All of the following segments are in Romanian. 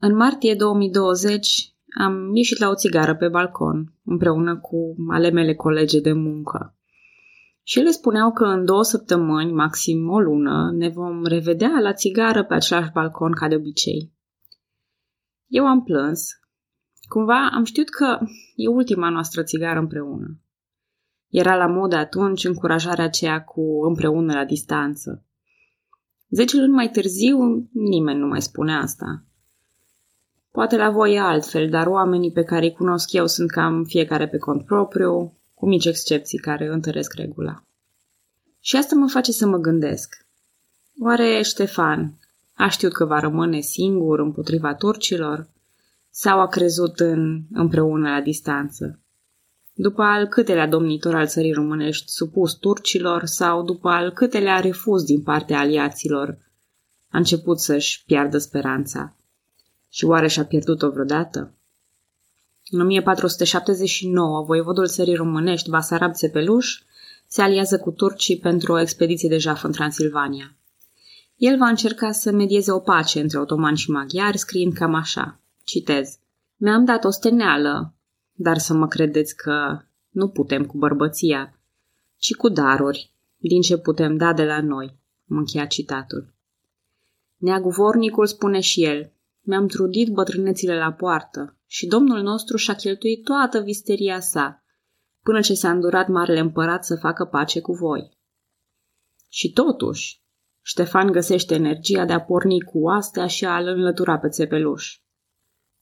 În martie 2020 am ieșit la o țigară pe balcon, împreună cu ale mele colege de muncă. Și ele spuneau că în două săptămâni, maxim o lună, ne vom revedea la țigară pe același balcon ca de obicei. Eu am plâns. Cumva am știut că e ultima noastră țigară împreună. Era la modă atunci încurajarea aceea cu împreună la distanță. Zece luni mai târziu, nimeni nu mai spune asta. Poate la voi e altfel, dar oamenii pe care îi cunosc eu sunt cam fiecare pe cont propriu, cu mici excepții care întăresc regula. Și asta mă face să mă gândesc. Oare Ștefan a știut că va rămâne singur împotriva turcilor? Sau a crezut în împreună la distanță? După al câtelea domnitor al țării românești supus turcilor sau după al câtelea refuz din partea aliaților, a început să-și piardă speranța. Și oare și-a pierdut-o vreodată? În 1479, voievodul țării românești, Basarab Țepeluș, se aliază cu turcii pentru o expediție de jaf în Transilvania. El va încerca să medieze o pace între otomani și maghiari, scriind cam așa. Citez. Mi-am dat o steneală, dar să mă credeți că nu putem cu bărbăția, ci cu daruri, din ce putem da de la noi. Am încheiat citatul. Neaguvornicul spune și el, mi-am trudit bătrânețile la poartă și domnul nostru și-a cheltuit toată visteria sa, până ce s-a îndurat marele împărat să facă pace cu voi. Și totuși, Ștefan găsește energia de a porni cu oastea și a-l înlătura pe Țepeluș.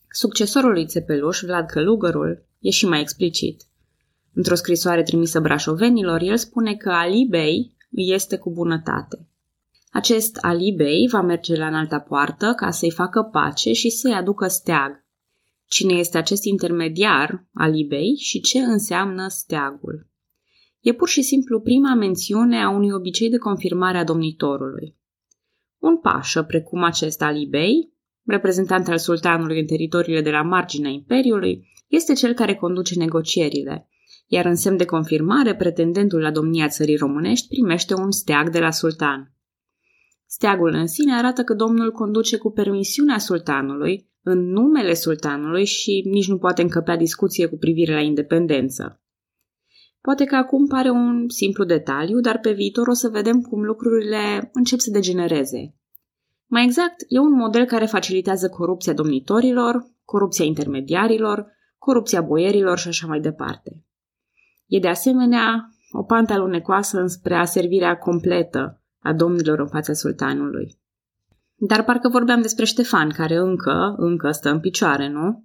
Succesorul lui Țepeluș, Vlad Călugărul, e și mai explicit. Într-o scrisoare trimisă brașovenilor, el spune că Ali Bey este cu bunătate. Acest Ali Bey va merge la înalta poartă ca să-i facă pace și să-i aducă steag. Cine este acest intermediar, Ali Bey, și ce înseamnă steagul? E pur și simplu prima mențiune a unui obicei de confirmare a domnitorului. Un pașă precum acest Ali Bey, reprezentant al sultanului în teritoriile de la marginea imperiului, este cel care conduce negocierile, iar în semn de confirmare, pretendentul la domnia țării românești primește un steag de la sultan. Steagul în sine arată că domnul conduce cu permisiunea sultanului, în numele sultanului și nici nu poate încăpea discuție cu privire la independență. Poate că acum pare un simplu detaliu, dar pe viitor o să vedem cum lucrurile încep să degenereze. Mai exact, e un model care facilitează corupția domnitorilor, corupția intermediarilor, corupția boierilor și așa mai departe. E de asemenea o pantă alunecoasă înspre aservirea completă a domnilor în fața sultanului. Dar parcă vorbeam despre Ștefan, care încă, încă stă în picioare, nu?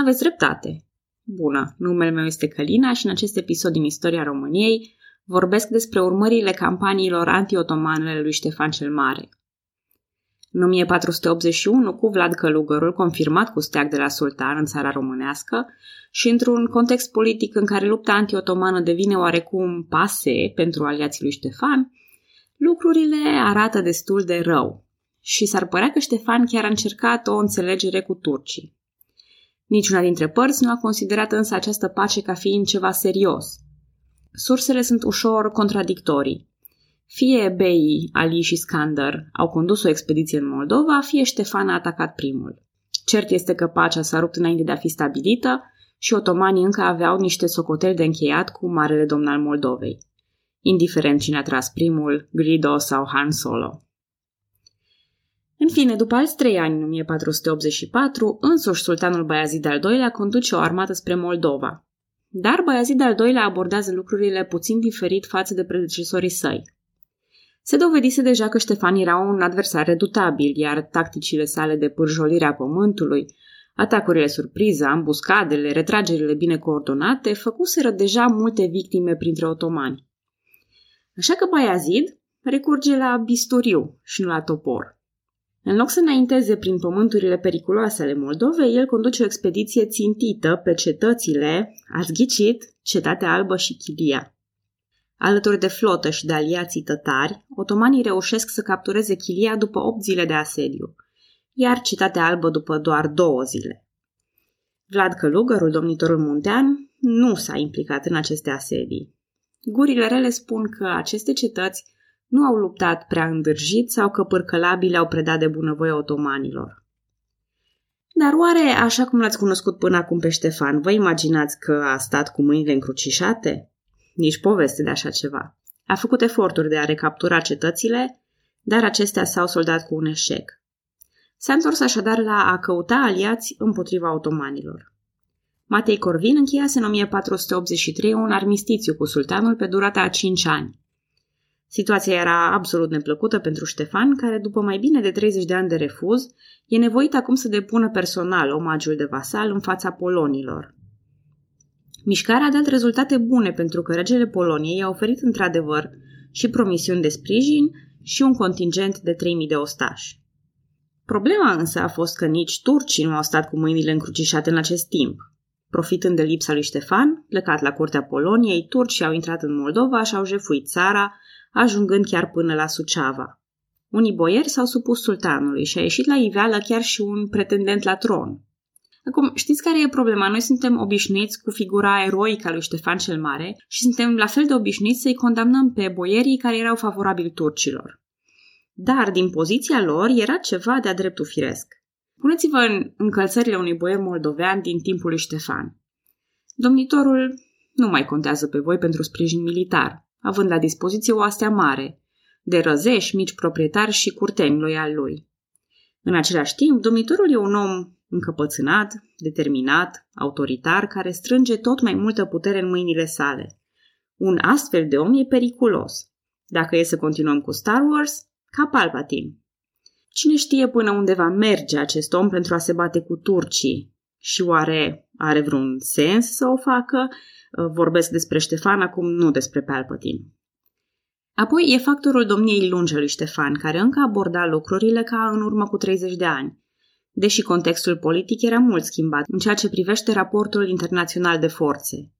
Aveți dreptate. Bună, numele meu este Călina și în acest episod din Istoria României vorbesc despre urmările campaniilor anti-otomanele lui Ștefan cel Mare. În 1481, cu Vlad Călugărul, confirmat cu steag de la sultan în țara românească, și într-un context politic în care lupta anti-otomană devine oarecum pase pentru aliații lui Ștefan, lucrurile arată destul de rău și s-ar părea că Ștefan chiar a încercat o înțelegere cu turcii. Niciuna dintre părți nu a considerat însă această pace ca fiind ceva serios. Sursele sunt ușor contradictorii. Fie Bei, Ali și Skander au condus o expediție în Moldova, fie Ștefan a atacat primul. Cert este că pacea s-a rupt înainte de a fi stabilită și otomanii încă aveau niște socoteli de încheiat cu Marele Domn al Moldovei indiferent cine a tras primul, Grido sau Han Solo. În fine, după alți trei ani, în 1484, însuși sultanul Baiazid al II-lea conduce o armată spre Moldova. Dar Baiazid al II-lea abordează lucrurile puțin diferit față de predecesorii săi. Se dovedise deja că Ștefan era un adversar redutabil, iar tacticile sale de pârjolire a pământului, atacurile surpriză, ambuscadele, retragerile bine coordonate, făcuseră deja multe victime printre otomani. Așa că Baiazid recurge la bisturiu și nu la topor. În loc să înainteze prin pământurile periculoase ale Moldovei, el conduce o expediție țintită pe cetățile, ați ghicit, Cetatea Albă și Chilia. Alături de flotă și de aliații tătari, otomanii reușesc să captureze Chilia după 8 zile de asediu, iar Cetatea Albă după doar două zile. Vlad Călugărul, domnitorul muntean, nu s-a implicat în aceste asedii. Gurile rele spun că aceste cetăți nu au luptat prea îndârjit sau că pârcălabile au predat de bunăvoie otomanilor. Dar oare, așa cum l-ați cunoscut până acum pe Ștefan, vă imaginați că a stat cu mâinile încrucișate? Nici poveste de așa ceva. A făcut eforturi de a recaptura cetățile, dar acestea s-au soldat cu un eșec. S-a întors așadar la a căuta aliați împotriva otomanilor. Matei Corvin încheiase în 1483 un armistițiu cu sultanul pe durata a 5 ani. Situația era absolut neplăcută pentru Ștefan, care după mai bine de 30 de ani de refuz, e nevoit acum să depună personal omagiul de vasal în fața polonilor. Mișcarea a dat rezultate bune pentru că regele Poloniei i-a oferit într-adevăr și promisiuni de sprijin și un contingent de 3000 de ostași. Problema însă a fost că nici turcii nu au stat cu mâinile încrucișate în acest timp. Profitând de lipsa lui Ștefan, plecat la curtea Poloniei, turcii au intrat în Moldova și au jefuit țara, ajungând chiar până la Suceava. Unii boieri s-au supus sultanului și a ieșit la iveală chiar și un pretendent la tron. Acum, știți care e problema? Noi suntem obișnuiți cu figura eroică a lui Ștefan cel Mare și suntem la fel de obișnuiți să-i condamnăm pe boierii care erau favorabili turcilor. Dar, din poziția lor, era ceva de-a dreptul firesc. Puneți-vă în încălțările unui boier moldovean din timpul lui Ștefan. Domnitorul nu mai contează pe voi pentru sprijin militar, având la dispoziție o astea mare, de răzeși, mici proprietari și curteni loiali lui. În același timp, domnitorul e un om încăpățânat, determinat, autoritar, care strânge tot mai multă putere în mâinile sale. Un astfel de om e periculos. Dacă e să continuăm cu Star Wars, ca Palpatine. Cine știe până unde va merge acest om pentru a se bate cu turcii? Și oare are vreun sens să o facă? Vorbesc despre Ștefan acum, nu despre Palpatine. Apoi e factorul domniei lungi lui Ștefan, care încă aborda lucrurile ca în urmă cu 30 de ani, deși contextul politic era mult schimbat în ceea ce privește raportul internațional de forțe.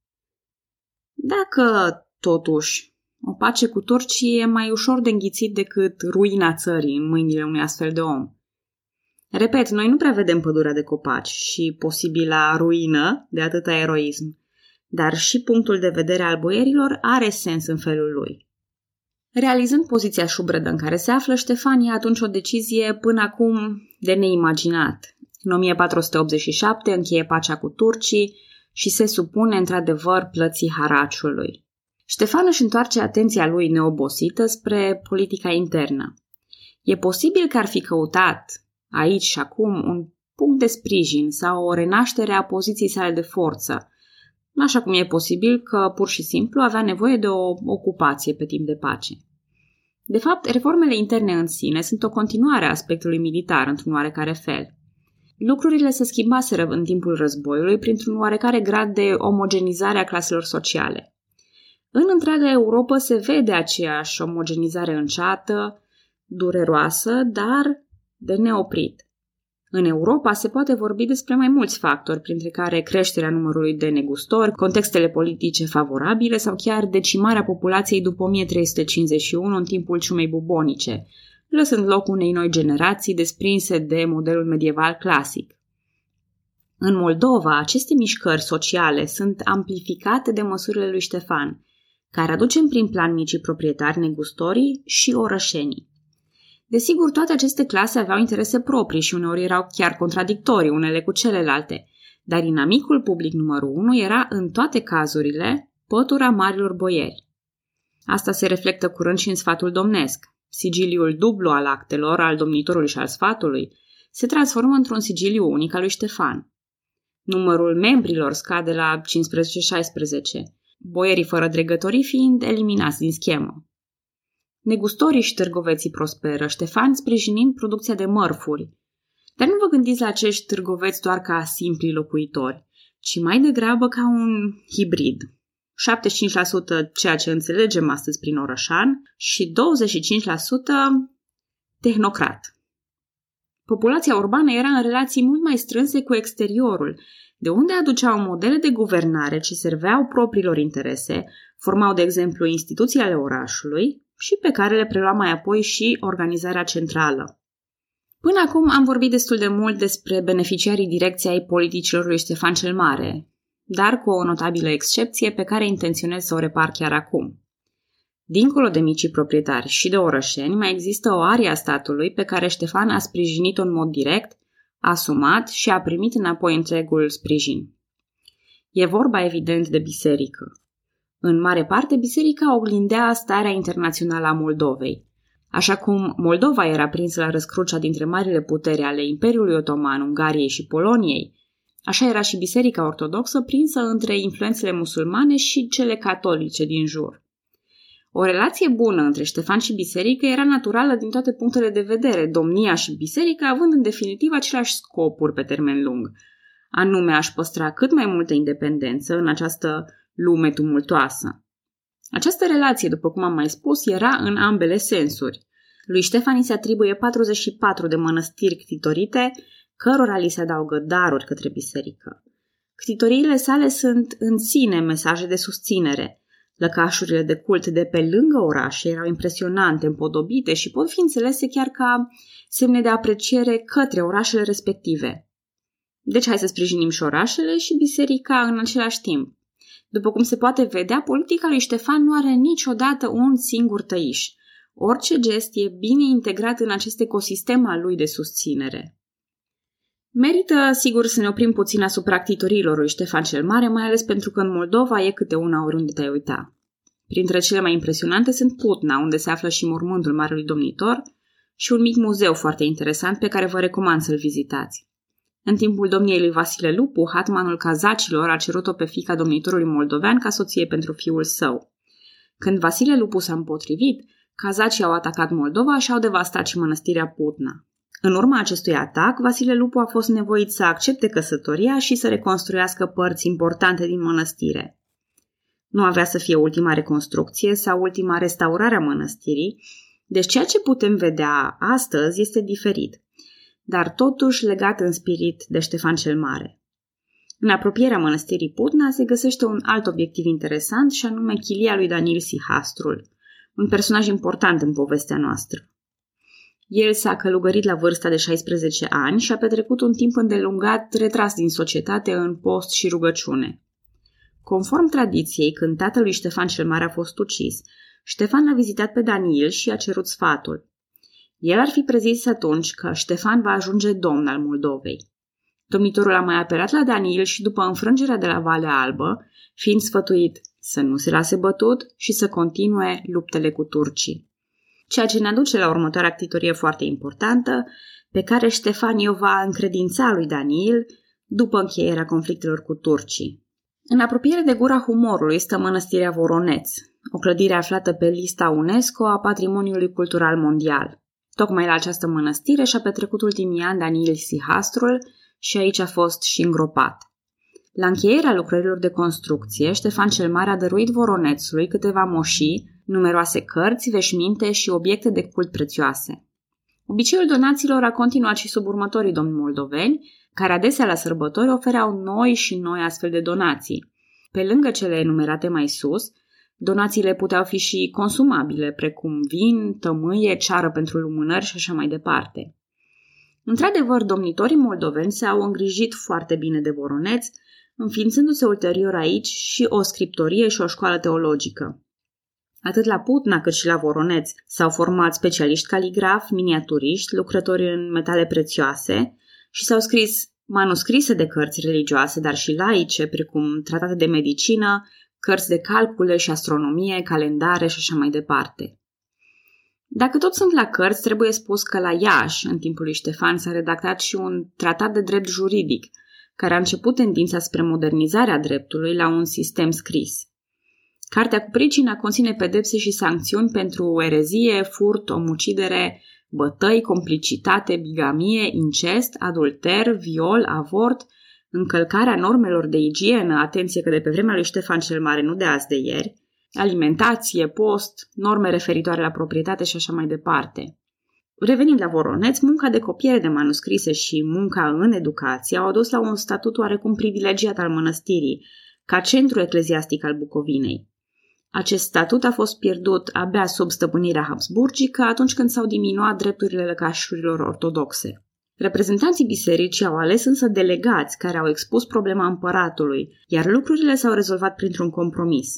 Dacă, totuși, o pace cu turcii e mai ușor de înghițit decât ruina țării în mâinile unui astfel de om. Repet, noi nu prea vedem pădurea de copaci și posibila ruină de atâta eroism, dar și punctul de vedere al boierilor are sens în felul lui. Realizând poziția șubredă în care se află, Ștefan ia atunci o decizie până acum de neimaginat. În 1487 încheie pacea cu turcii și se supune într-adevăr plății haraciului. Ștefan își întoarce atenția lui neobosită spre politica internă. E posibil că ar fi căutat, aici și acum, un punct de sprijin sau o renaștere a poziției sale de forță, așa cum e posibil că pur și simplu avea nevoie de o ocupație pe timp de pace. De fapt, reformele interne în sine sunt o continuare a aspectului militar într-un oarecare fel. Lucrurile se schimbaseră în timpul războiului printr-un oarecare grad de omogenizare a claselor sociale. În întreaga Europa se vede aceeași omogenizare înceată, dureroasă, dar de neoprit. În Europa se poate vorbi despre mai mulți factori, printre care creșterea numărului de negustori, contextele politice favorabile sau chiar decimarea populației după 1351 în timpul ciumei bubonice, lăsând loc unei noi generații desprinse de modelul medieval clasic. În Moldova, aceste mișcări sociale sunt amplificate de măsurile lui Ștefan, care aduce în prim plan micii proprietari negustorii și orășenii. Desigur, toate aceste clase aveau interese proprii și uneori erau chiar contradictorii unele cu celelalte, dar inamicul public numărul 1 era în toate cazurile pătura marilor boieri. Asta se reflectă curând și în sfatul domnesc. Sigiliul dublu al actelor, al domnitorului și al sfatului, se transformă într-un sigiliu unic al lui Ștefan. Numărul membrilor scade la 15-16, boierii fără dregătorii fiind eliminați din schemă. Negustorii și ștârgoveții prosperă, Ștefan sprijinind producția de mărfuri. Dar nu vă gândiți la acești ștârgoveți doar ca simpli locuitori, ci mai degrabă ca un hibrid. 75% ceea ce înțelegem astăzi prin orășan și 25% tehnocrat. Populația urbană era în relații mult mai strânse cu exteriorul, de unde aduceau modele de guvernare ce serveau propriilor interese, formau, de exemplu, instituții ale orașului și pe care le prelua mai apoi și organizarea centrală. Până acum am vorbit destul de mult despre beneficiarii direcției ai politicilor lui Ștefan cel Mare, dar cu o notabilă excepție pe care intenționez să o repar chiar acum. Dincolo de micii proprietari și de orășeni, mai există o arie a statului pe care Ștefan a sprijinit-o în mod direct, a asumat și a primit înapoi întregul sprijin. E vorba evident de biserică. În mare parte, biserica oglindea starea internațională a Moldovei. Așa cum Moldova era prinsă la răscrucea dintre marile puteri ale Imperiului Otoman, Ungariei și Poloniei, așa era și biserica ortodoxă prinsă între influențele musulmane și cele catolice din jur. O relație bună între Ștefan și biserică era naturală din toate punctele de vedere, domnia și biserica având în definitiv aceleași scopuri pe termen lung, anume aș păstra cât mai multă independență în această lume tumultoasă. Această relație, după cum am mai spus, era în ambele sensuri. Lui Ștefan se atribuie 44 de mănăstiri ctitorite, cărora li se adaugă daruri către biserică. Ctitoriile sale sunt în sine mesaje de susținere. Lăcașurile de cult de pe lângă orașe erau impresionante, împodobite și pot fi înțelese chiar ca semne de apreciere către orașele respective. Deci hai să sprijinim și orașele și biserica în același timp. După cum se poate vedea, politica lui Ștefan nu are niciodată un singur tăiș. Orice gest e bine integrat în acest ecosistem al lui de susținere. Merită, sigur, să ne oprim puțin asupra ctitorilor lui Ștefan cel Mare, mai ales pentru că în Moldova e câte una oriunde te-ai uita. Printre cele mai impresionante sunt Putna, unde se află și mormântul Marelui Domnitor, și un mic muzeu foarte interesant pe care vă recomand să-l vizitați. În timpul domniei lui Vasile Lupu, hatmanul cazacilor a cerut-o pe fica domnitorului moldovean ca soție pentru fiul său. Când Vasile Lupu s-a împotrivit, cazacii au atacat Moldova și au devastat și mănăstirea Putna. În urma acestui atac, Vasile Lupu a fost nevoit să accepte căsătoria și să reconstruiască părți importante din mănăstire. Nu avea să fie ultima reconstrucție sau ultima restaurare a mănăstirii, deci ceea ce putem vedea astăzi este diferit dar totuși legat în spirit de Ștefan cel Mare. În apropierea mănăstirii Putna se găsește un alt obiectiv interesant și anume chilia lui Daniel Sihastrul, un personaj important în povestea noastră. El s-a călugărit la vârsta de 16 ani și a petrecut un timp îndelungat retras din societate în post și rugăciune. Conform tradiției, când tatălui Ștefan cel Mare a fost ucis, Ștefan l-a vizitat pe Daniel și a cerut sfatul. El ar fi prezis atunci că Ștefan va ajunge domn al Moldovei. Domnitorul a mai apelat la Daniel și după înfrângerea de la Valea Albă, fiind sfătuit să nu se lase bătut și să continue luptele cu turcii. Ceea ce ne aduce la următoarea actitorie foarte importantă, pe care Ștefan o va încredința lui Daniel după încheierea conflictelor cu turcii. În apropiere de gura humorului stă mănăstirea Voroneț, o clădire aflată pe lista UNESCO a Patrimoniului Cultural Mondial. Tocmai la această mănăstire și-a petrecut ultimii ani Daniel Sihastrul și aici a fost și îngropat. La încheierea lucrărilor de construcție, Ștefan cel Mare a dăruit Voronețului câteva moșii, numeroase cărți, veșminte și obiecte de cult prețioase. Obiceiul donațiilor a continuat și sub următorii domni moldoveni, care adesea la sărbători ofereau noi și noi astfel de donații. Pe lângă cele enumerate mai sus, Donațiile puteau fi și consumabile, precum vin, tămâie, ceară pentru lumânări și așa mai departe. Într-adevăr, domnitorii moldoveni se-au îngrijit foarte bine de Voroneț, înființându-se ulterior aici și o scriptorie și o școală teologică. Atât la Putna cât și la Voroneț s-au format specialiști caligrafi, miniaturiști, lucrători în metale prețioase și s-au scris manuscrise de cărți religioase, dar și laice, precum tratate de medicină, cărți de calcule și astronomie, calendare și așa mai departe. Dacă tot sunt la cărți, trebuie spus că la Iași, în timpul lui Ștefan, s-a redactat și un tratat de drept juridic, care a început tendința spre modernizarea dreptului la un sistem scris. Cartea cu pricina conține pedepse și sancțiuni pentru erezie, furt, omucidere, bătăi, complicitate, bigamie, incest, adulter, viol, avort – încălcarea normelor de igienă, atenție că de pe vremea lui Ștefan cel Mare, nu de azi de ieri, alimentație, post, norme referitoare la proprietate și așa mai departe. Revenind la Voroneț, munca de copiere de manuscrise și munca în educație au adus la un statut oarecum privilegiat al mănăstirii, ca centru ecleziastic al Bucovinei. Acest statut a fost pierdut abia sub stăpânirea Habsburgică atunci când s-au diminuat drepturile lăcașurilor ortodoxe. Reprezentanții bisericii au ales însă delegați care au expus problema împăratului, iar lucrurile s-au rezolvat printr-un compromis.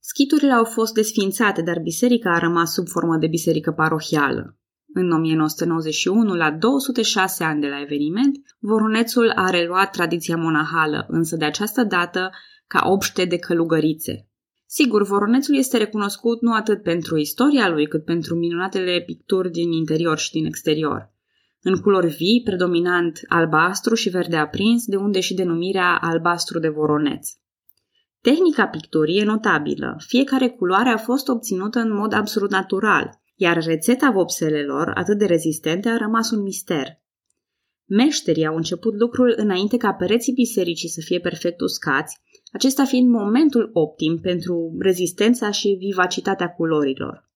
Schiturile au fost desfințate, dar biserica a rămas sub formă de biserică parohială. În 1991, la 206 ani de la eveniment, Voronețul a reluat tradiția monahală, însă de această dată ca obște de călugărițe. Sigur, Voronețul este recunoscut nu atât pentru istoria lui, cât pentru minunatele picturi din interior și din exterior. În culori vii, predominant albastru și verde aprins, de unde și denumirea albastru de voroneț. Tehnica picturii e notabilă. Fiecare culoare a fost obținută în mod absolut natural, iar rețeta vopselelor, atât de rezistente, a rămas un mister. Meșterii au început lucrul înainte ca pereții bisericii să fie perfect uscați, acesta fiind momentul optim pentru rezistența și vivacitatea culorilor.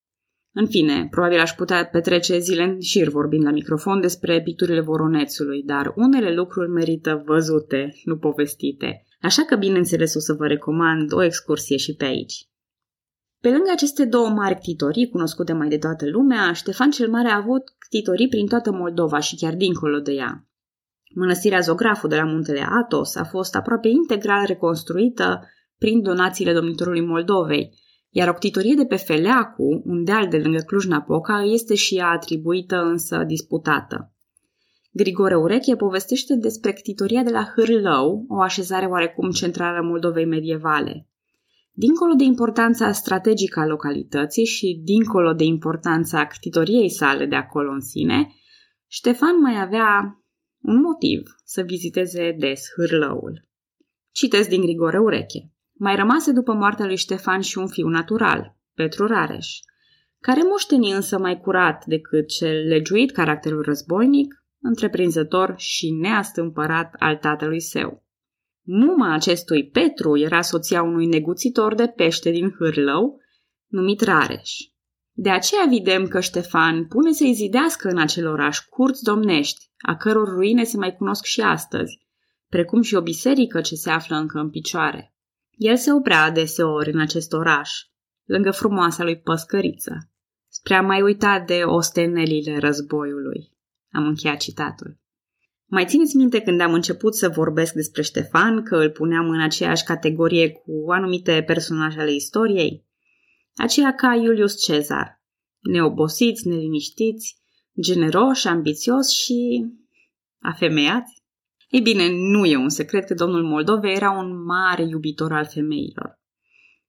În fine, probabil aș putea petrece zile în șir vorbind la microfon despre picturile voronețului, dar unele lucruri merită văzute, nu povestite. Așa că, bineînțeles, o să vă recomand o excursie și pe aici. Pe lângă aceste două mari ctitorii, cunoscute mai de toată lumea, Ștefan cel Mare a avut ctitorii prin toată Moldova și chiar dincolo de ea. Mănăstirea Zografu de la muntele Atos a fost aproape integral reconstruită prin donațiile domnitorului Moldovei, iar o ctitorie de pe Feleacu, un deal de lângă Cluj-Napoca, este și ea atribuită, însă disputată. Grigore Ureche povestește despre ctitoria de la Hârlău, o așezare oarecum centrală Moldovei medievale. Dincolo de importanța strategică a localității și dincolo de importanța ctitoriei sale de acolo în sine, Ștefan mai avea un motiv să viziteze des Hârlăul. Citesc din Grigore Ureche. Mai rămase după moartea lui Ștefan și un fiu natural, Petru Rareș, care moșteni însă mai curat decât cel legiuit caracterul războinic, întreprinzător și neastâmpărat al tatălui său. Muma acestui Petru era soția unui neguțitor de pește din Hârlău, numit Rareș. De aceea vedem că Ștefan pune să-i zidească în acel oraș curți domnești, a căror ruine se mai cunosc și astăzi, precum și o biserică ce se află încă în picioare. El se oprea adeseori în acest oraș, lângă frumoasa lui păscăriță, spre a mai uita de ostenelile războiului. Am încheiat citatul. Mai țineți minte când am început să vorbesc despre Ștefan, că îl puneam în aceeași categorie cu anumite personaje ale istoriei? Aceea ca Iulius Cezar, neobosiți, neliniștiți, generoși, ambițios și afemeiați? Ei bine, nu e un secret că domnul Moldove era un mare iubitor al femeilor.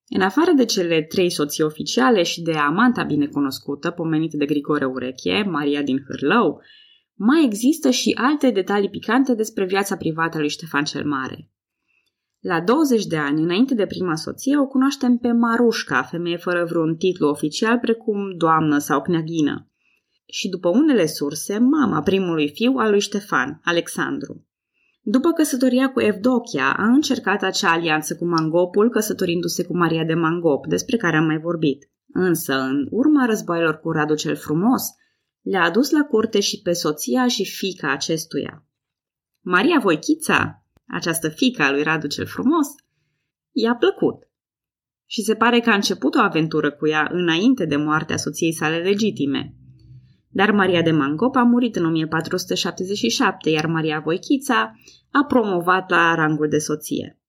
În afară de cele trei soții oficiale și de amanta binecunoscută, pomenită de Grigore Ureche, Maria din Hârlău, mai există și alte detalii picante despre viața privată a lui Ștefan cel Mare. La 20 de ani, înainte de prima soție, o cunoaștem pe Marușca, femeie fără vreun titlu oficial precum doamnă sau cneaghină. Și după unele surse, mama primului fiu al lui Ștefan, Alexandru. După căsătoria cu Evdochia, a încercat acea alianță cu Mangopul, căsătorindu-se cu Maria de Mangop, despre care am mai vorbit. Însă, în urma războaielor cu Radu cel Frumos, le-a adus la curte și pe soția și fica acestuia. Maria Voichița, această fică a lui Radu cel Frumos, i-a plăcut. Și se pare că a început o aventură cu ea înainte de moartea soției sale legitime. Dar Maria de Mangop a murit în 1477, iar Maria Voichița a promovat la rangul de soție.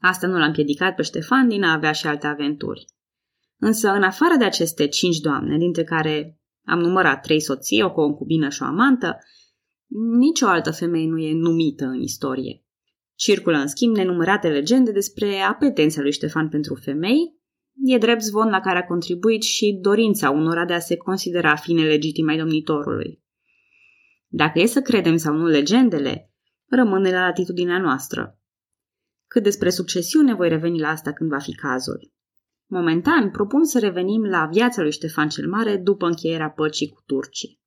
Asta nu l-a împiedicat pe Ștefan din a avea și alte aventuri. Însă, în afară de aceste cinci doamne, dintre care am numărat trei soții, o concubină și o amantă, nicio altă femeie nu e numită în istorie. Circulă, în schimb, nenumărate legende despre apetența lui Ștefan pentru femei, e drept zvon la care a contribuit și dorința unora de a se considera fine legitime ai domnitorului. Dacă e să credem sau nu legendele, rămâne la latitudinea noastră. Cât despre succesiune, voi reveni la asta când va fi cazul. Momentan, propun să revenim la viața lui Ștefan cel Mare după încheierea păcii cu turcii.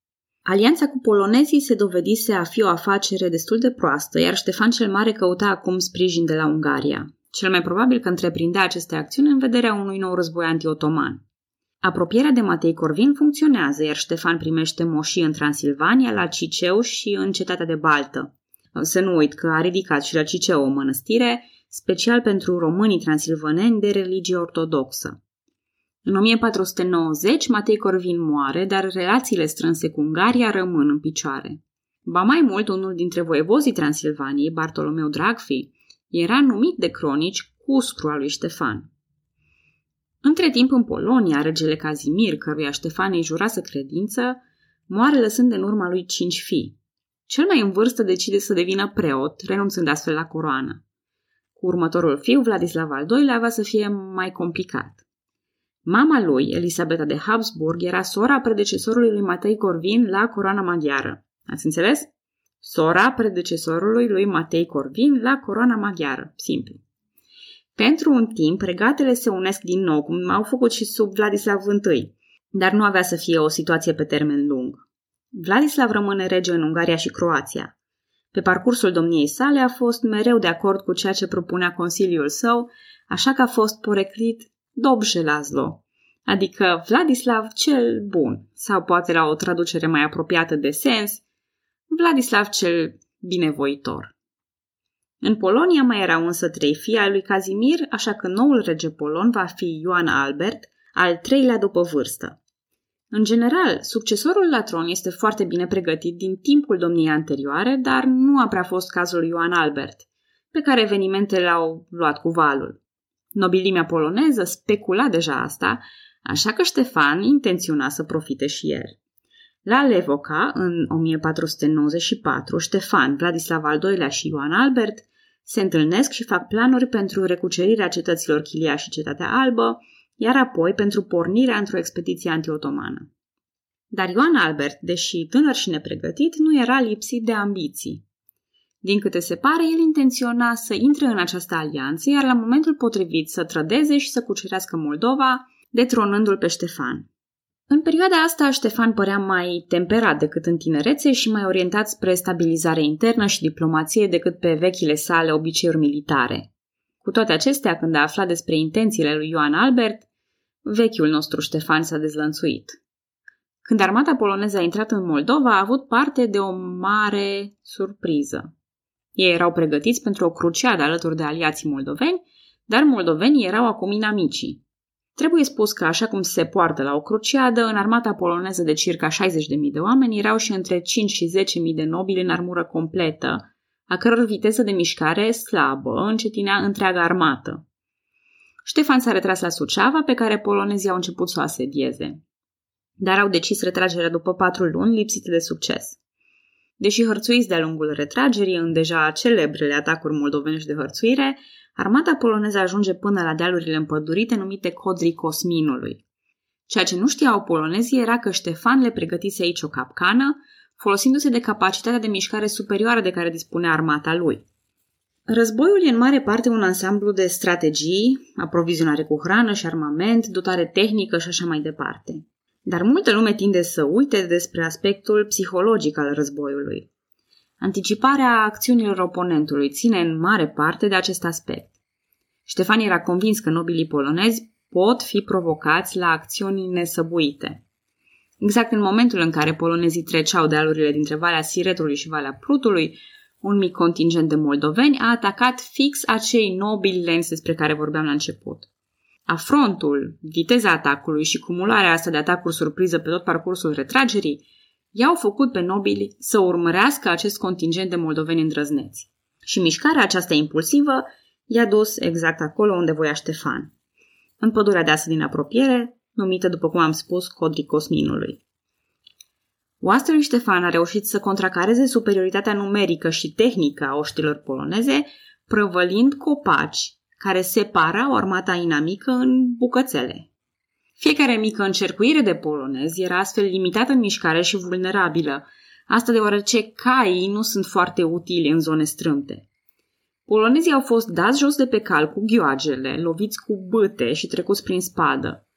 Alianța cu polonezii se dovedise a fi o afacere destul de proastă, iar Ștefan cel Mare căuta acum sprijin de la Ungaria. Cel mai probabil că întreprindea aceste acțiuni în vederea unui nou război anti-otoman. Apropierea de Matei Corvin funcționează, iar Ștefan primește moșii în Transilvania, la Ciceu și în cetatea de Baltă. Să nu uit că a ridicat și la Ciceu o mănăstire, special pentru românii transilvaneni de religie ortodoxă. În 1490, Matei Corvin moare, dar relațiile strânse cu Ungaria rămân în picioare. Ba mai mult, unul dintre voievozii Transilvaniei, Bartolomeu Dragfi, era numit de cronici cuscru al lui Ștefan. Între timp, în Polonia, regele Cazimir, căruia Ștefan îi jurase credință, moare lăsând în urma lui cinci fii. Cel mai în vârstă decide să devină preot, renunțând astfel la coroană. Cu următorul fiu, Vladislav al II-lea, avea să fie mai complicat. Mama lui, Elisabeta de Habsburg, era sora predecesorului lui Matei Corvin la coroana maghiară. Ați înțeles? Sora predecesorului lui Matei Corvin la coroana maghiară. Simplu. Pentru un timp, regatele se unesc din nou, cum au făcut și sub Vladislav I, dar nu avea să fie o situație pe termen lung. Vladislav rămâne rege în Ungaria și Croația. Pe parcursul domniei sale a fost mereu de acord cu ceea ce propunea Consiliul său, așa că a fost poreclit Dobje Laszlo, adică Vladislav cel bun, sau poate la o traducere mai apropiată de sens, Vladislav cel binevoitor. În Polonia mai erau însă trei fii ai lui Kazimir, așa că noul rege polon va fi Ioan Albert, al treilea după vârstă. În general, succesorul la tron este foarte bine pregătit din timpul domniei anterioare, dar nu a prea fost cazul Ioan Albert, pe care evenimentele l-au luat cu valul. Nobilimea poloneză specula deja asta, așa că Ștefan intenționa să profite și el. La Levoca, în 1494, Ștefan, Vladislav al II-lea și Ioan Albert se întâlnesc și fac planuri pentru recucerirea cetăților Chilia și Cetatea Albă, iar apoi pentru pornirea într-o expediție antiotomană. Dar Ioan Albert, deși tânăr și nepregătit, nu era lipsit de ambiții. Din câte se pare, el intenționa să intre în această alianță, iar la momentul potrivit să trădeze și să cucerească Moldova, detronându-l pe Ștefan. În perioada asta, Ștefan părea mai temperat decât în tinerețe și mai orientat spre stabilizare internă și diplomație decât pe vechile sale obiceiuri militare. Cu toate acestea, când a aflat despre intențiile lui Ioan Albert, vechiul nostru Ștefan s-a dezlănțuit. Când armata poloneză a intrat în Moldova, a avut parte de o mare surpriză. Ei erau pregătiți pentru o cruciadă alături de aliații moldoveni, dar moldovenii erau acum inamicii. Trebuie spus că, așa cum se poartă la o cruciadă, în armata poloneză de circa 60.000 de oameni erau și între 5 și 10.000 de nobili în armură completă, a căror viteză de mișcare slabă încetinea întreaga armată. Ștefan s-a retras la Suceava, pe care polonezii au început să o asedieze. Dar au decis retragerea după patru luni, lipsite de succes. Deși hărțuiți de-a lungul retragerii în deja celebrele atacuri moldovenești de hărțuire, armata poloneză ajunge până la dealurile împădurite numite Codrii Cosminului. Ceea ce nu știau polonezii era că Ștefan le pregătise aici o capcană, folosindu-se de capacitatea de mișcare superioară de care dispunea armata lui. Războiul e în mare parte un ansamblu de strategii, aprovizionare cu hrană și armament, dotare tehnică și așa mai departe. Dar multă lume tinde să uite despre aspectul psihologic al războiului. Anticiparea acțiunilor oponentului ține în mare parte de acest aspect. Ștefan era convins că nobilii polonezi pot fi provocați la acțiuni nesăbuite. Exact în momentul în care polonezii treceau dealurile dintre Valea Siretului și Valea Prutului, un mic contingent de moldoveni a atacat fix acei nobili lenți despre care vorbeam la început. Afrontul, viteza atacului și cumularea asta de atacuri surpriză pe tot parcursul retragerii i-au făcut pe nobili să urmărească acest contingent de moldoveni îndrăzneți. Și mișcarea aceasta impulsivă i-a dus exact acolo unde voia Ștefan, în pădurea deasă din apropiere, numită, după cum am spus, Codrii Cosminului. Oastră lui Ștefan a reușit să contracareze superioritatea numerică și tehnică a oștilor poloneze, prăvălind copaci care separau armata inamică în bucățele. Fiecare mică încercuire de polonezi era astfel limitată în mișcare și vulnerabilă, asta deoarece caii nu sunt foarte utili în zone strâmte. Polonezii au fost dați jos de pe cal cu ghioagele, loviți cu bâte și trecuți prin spadă.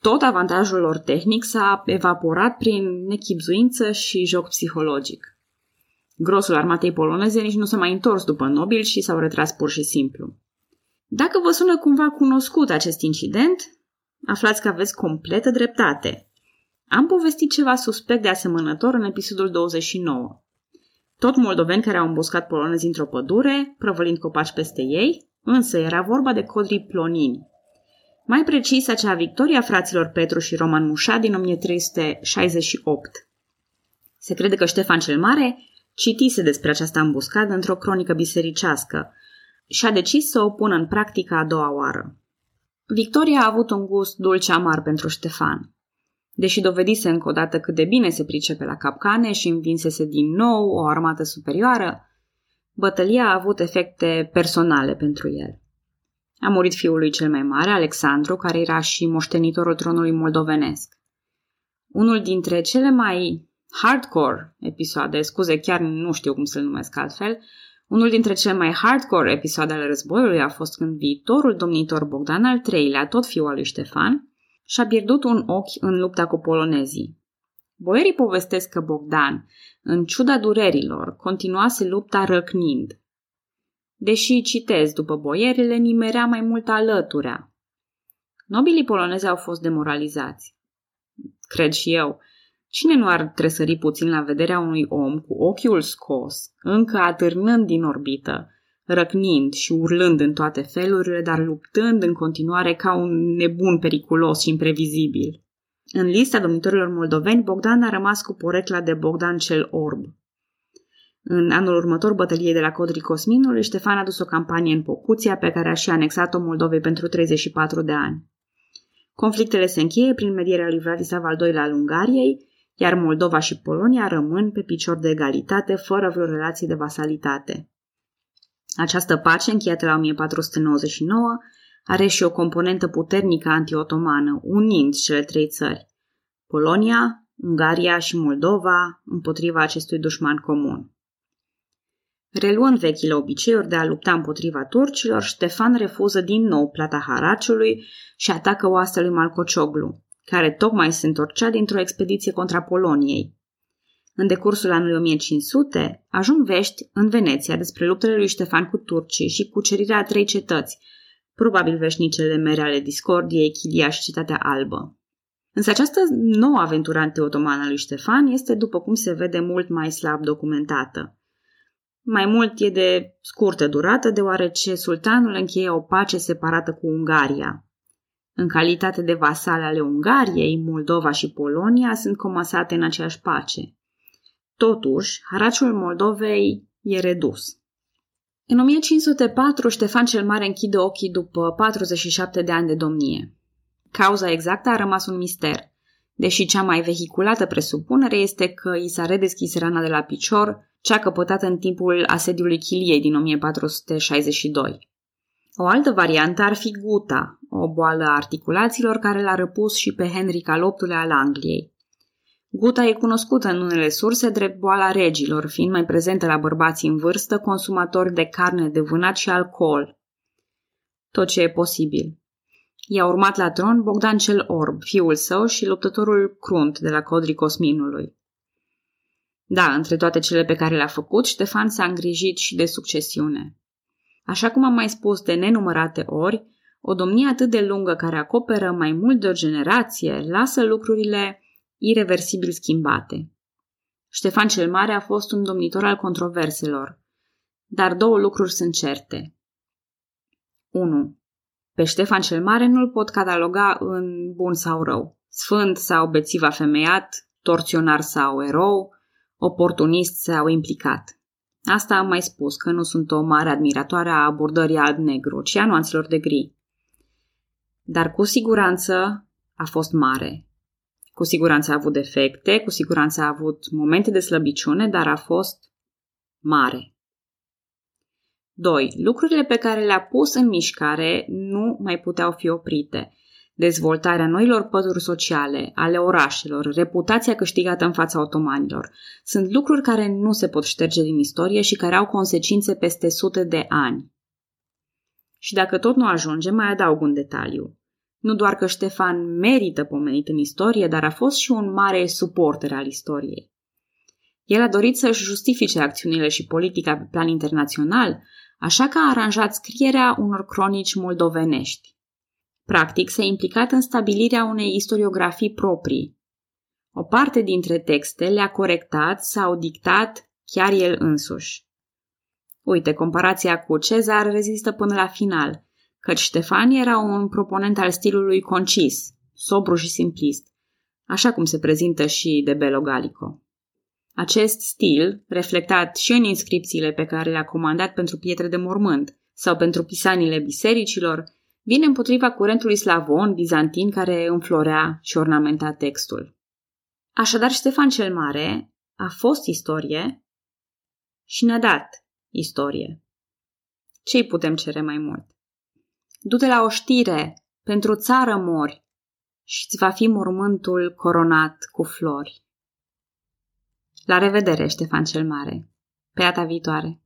Tot avantajul lor tehnic s-a evaporat prin nechipzuință și joc psihologic. Grosul armatei poloneze nici nu s-a mai întors după nobil și s-au retras pur și simplu. Dacă vă sună cumva cunoscut acest incident, aflați că aveți completă dreptate. Am povestit ceva suspect de asemănător în episodul 29. Tot moldoveni care au îmboscat polonezi într-o pădure, prăvălind copaci peste ei, însă era vorba de codrii plonini. Mai precis, acea victoria fraților Petru și Roman Mușa din 1368. Se crede că Ștefan cel Mare citise despre această ambuscadă într-o cronică bisericească și a decis să o pună în practică a doua oară. Victoria a avut un gust dulce amar pentru Ștefan. Deși dovedise încă o dată cât de bine se pricepe la capcane și învinsese din nou o armată superioară, bătălia a avut efecte personale pentru el. A murit fiul lui cel mai mare, Alexandru, care era și moștenitorul tronului moldovenesc. Unul dintre cele mai hardcore episoade, scuze, chiar nu știu cum să-l numesc altfel, unul dintre cele mai hardcore episoade ale războiului a fost când viitorul domnitor Bogdan al III-lea, tot fiul al lui Ștefan, și-a pierdut un ochi în lupta cu polonezii. Boierii povestesc că Bogdan, în ciuda durerilor, continuase lupta răcnind. Deși, citez, după boieri, le nimerea mai mult alăturea. Nobilii polonezi au fost demoralizați. Cred și eu. Cine nu ar tresări puțin la vederea unui om cu ochiul scos, încă atârnând din orbită, răcnind și urlând în toate felurile, dar luptând în continuare ca un nebun periculos și imprevizibil. În lista domnitorilor moldoveni, Bogdan a rămas cu porecla de Bogdan cel Orb. În anul următor, bătăliei de la Codri Cosminului, Ștefan a dus o campanie în Pocuția, pe care a și anexat-o Moldovei pentru 34 de ani. Conflictele se încheie prin medierea lui Vladislav al II-lea al Ungariei, iar Moldova și Polonia rămân pe picior de egalitate, fără vreo relație de vasalitate. Această pace, încheiată la 1499, are și o componentă puternică anti-otomană, unind cele trei țări, Polonia, Ungaria și Moldova, împotriva acestui dușman comun. Reluând vechile obiceiuri de a lupta împotriva turcilor, Ștefan refuză din nou plata haraciului și atacă oastea lui Malcocioglu, care tocmai se întorcea dintr-o expediție contra Poloniei. În decursul anului 1500 ajung vești în Veneția despre luptele lui Ștefan cu turcii și cucerirea a trei cetăți, probabil veșnicele mere ale discordiei, Chilia și Citatea Albă. Însă această nouă aventură antiotomană lui Ștefan este, după cum se vede, mult mai slab documentată. Mai mult e de scurtă durată, deoarece sultanul încheie o pace separată cu Ungaria. În calitate de vasale ale Ungariei, Moldova și Polonia sunt comasate în aceeași pace. Totuși, haraciul Moldovei e redus. În 1504, Ștefan cel Mare închide ochii după 47 de ani de domnie. Cauza exactă a rămas un mister, deși cea mai vehiculată presupunere este că i s-a redeschis rana de la picior, cea căpătată în timpul asediului Chiliei din 1462. O altă variantă ar fi guta, o boală a articulațiilor care l-a răpus și pe Henric al VIII-lea al Angliei. Guta e cunoscută în unele surse drept boala regilor, fiind mai prezentă la bărbații în vârstă, consumatori de carne de vânat și alcool. Tot ce e posibil. I-a urmat la tron Bogdan cel Orb, fiul său și luptătorul crunt de la codrii Cosminului. Da, între toate cele pe care le-a făcut, Ștefan s-a îngrijit și de succesiune. Așa cum am mai spus de nenumărate ori, o domnie atât de lungă care acoperă mai mult de o generație lasă lucrurile irreversibil schimbate. Ștefan cel Mare a fost un domnitor al controverselor, dar două lucruri sunt certe. 1. Pe Ștefan cel Mare nu-l pot cataloga în bun sau rău, sfânt sau bețiv afemeiat, torționar sau erou, oportunist sau implicat. Asta am mai spus, că nu sunt o mare admiratoare a abordării alb-negru, ci a nuanțelor de gri. Dar cu siguranță a fost mare cu siguranță a avut defecte, cu siguranță a avut momente de slăbiciune, dar a fost mare. 2. Lucrurile pe care le-a pus în mișcare nu mai puteau fi oprite. Dezvoltarea noilor păduri sociale, ale orașelor, reputația câștigată în fața otomanilor, sunt lucruri care nu se pot șterge din istorie și care au consecințe peste sute de ani. Și dacă tot nu ajunge, mai adaug un detaliu. Nu doar că Ștefan merită pomenit în istorie, dar a fost și un mare suporter al istoriei. El a dorit să-și justifice acțiunile și politica pe plan internațional, așa că a aranjat scrierea unor cronici moldovenești. Practic, s-a implicat în stabilirea unei istoriografii proprii. O parte dintre texte le-a corectat sau dictat chiar el însuși. Uite, comparația cu Cezar rezistă până la final – căci Ștefan era un proponent al stilului concis, sobru și simplist, așa cum se prezintă și de Belo Gallico. Acest stil, reflectat și în inscripțiile pe care le-a comandat pentru pietre de mormânt sau pentru pisanile bisericilor, vine împotriva curentului slavon, bizantin, care înflorea și ornamenta textul. Așadar, Ștefan cel Mare a fost istorie și ne-a dat istorie. Ce îi putem cere mai mult? Du-te la o știre, pentru țară mori și îți va fi mormântul coronat cu flori. La revedere, Ștefan cel Mare! Pe data viitoare!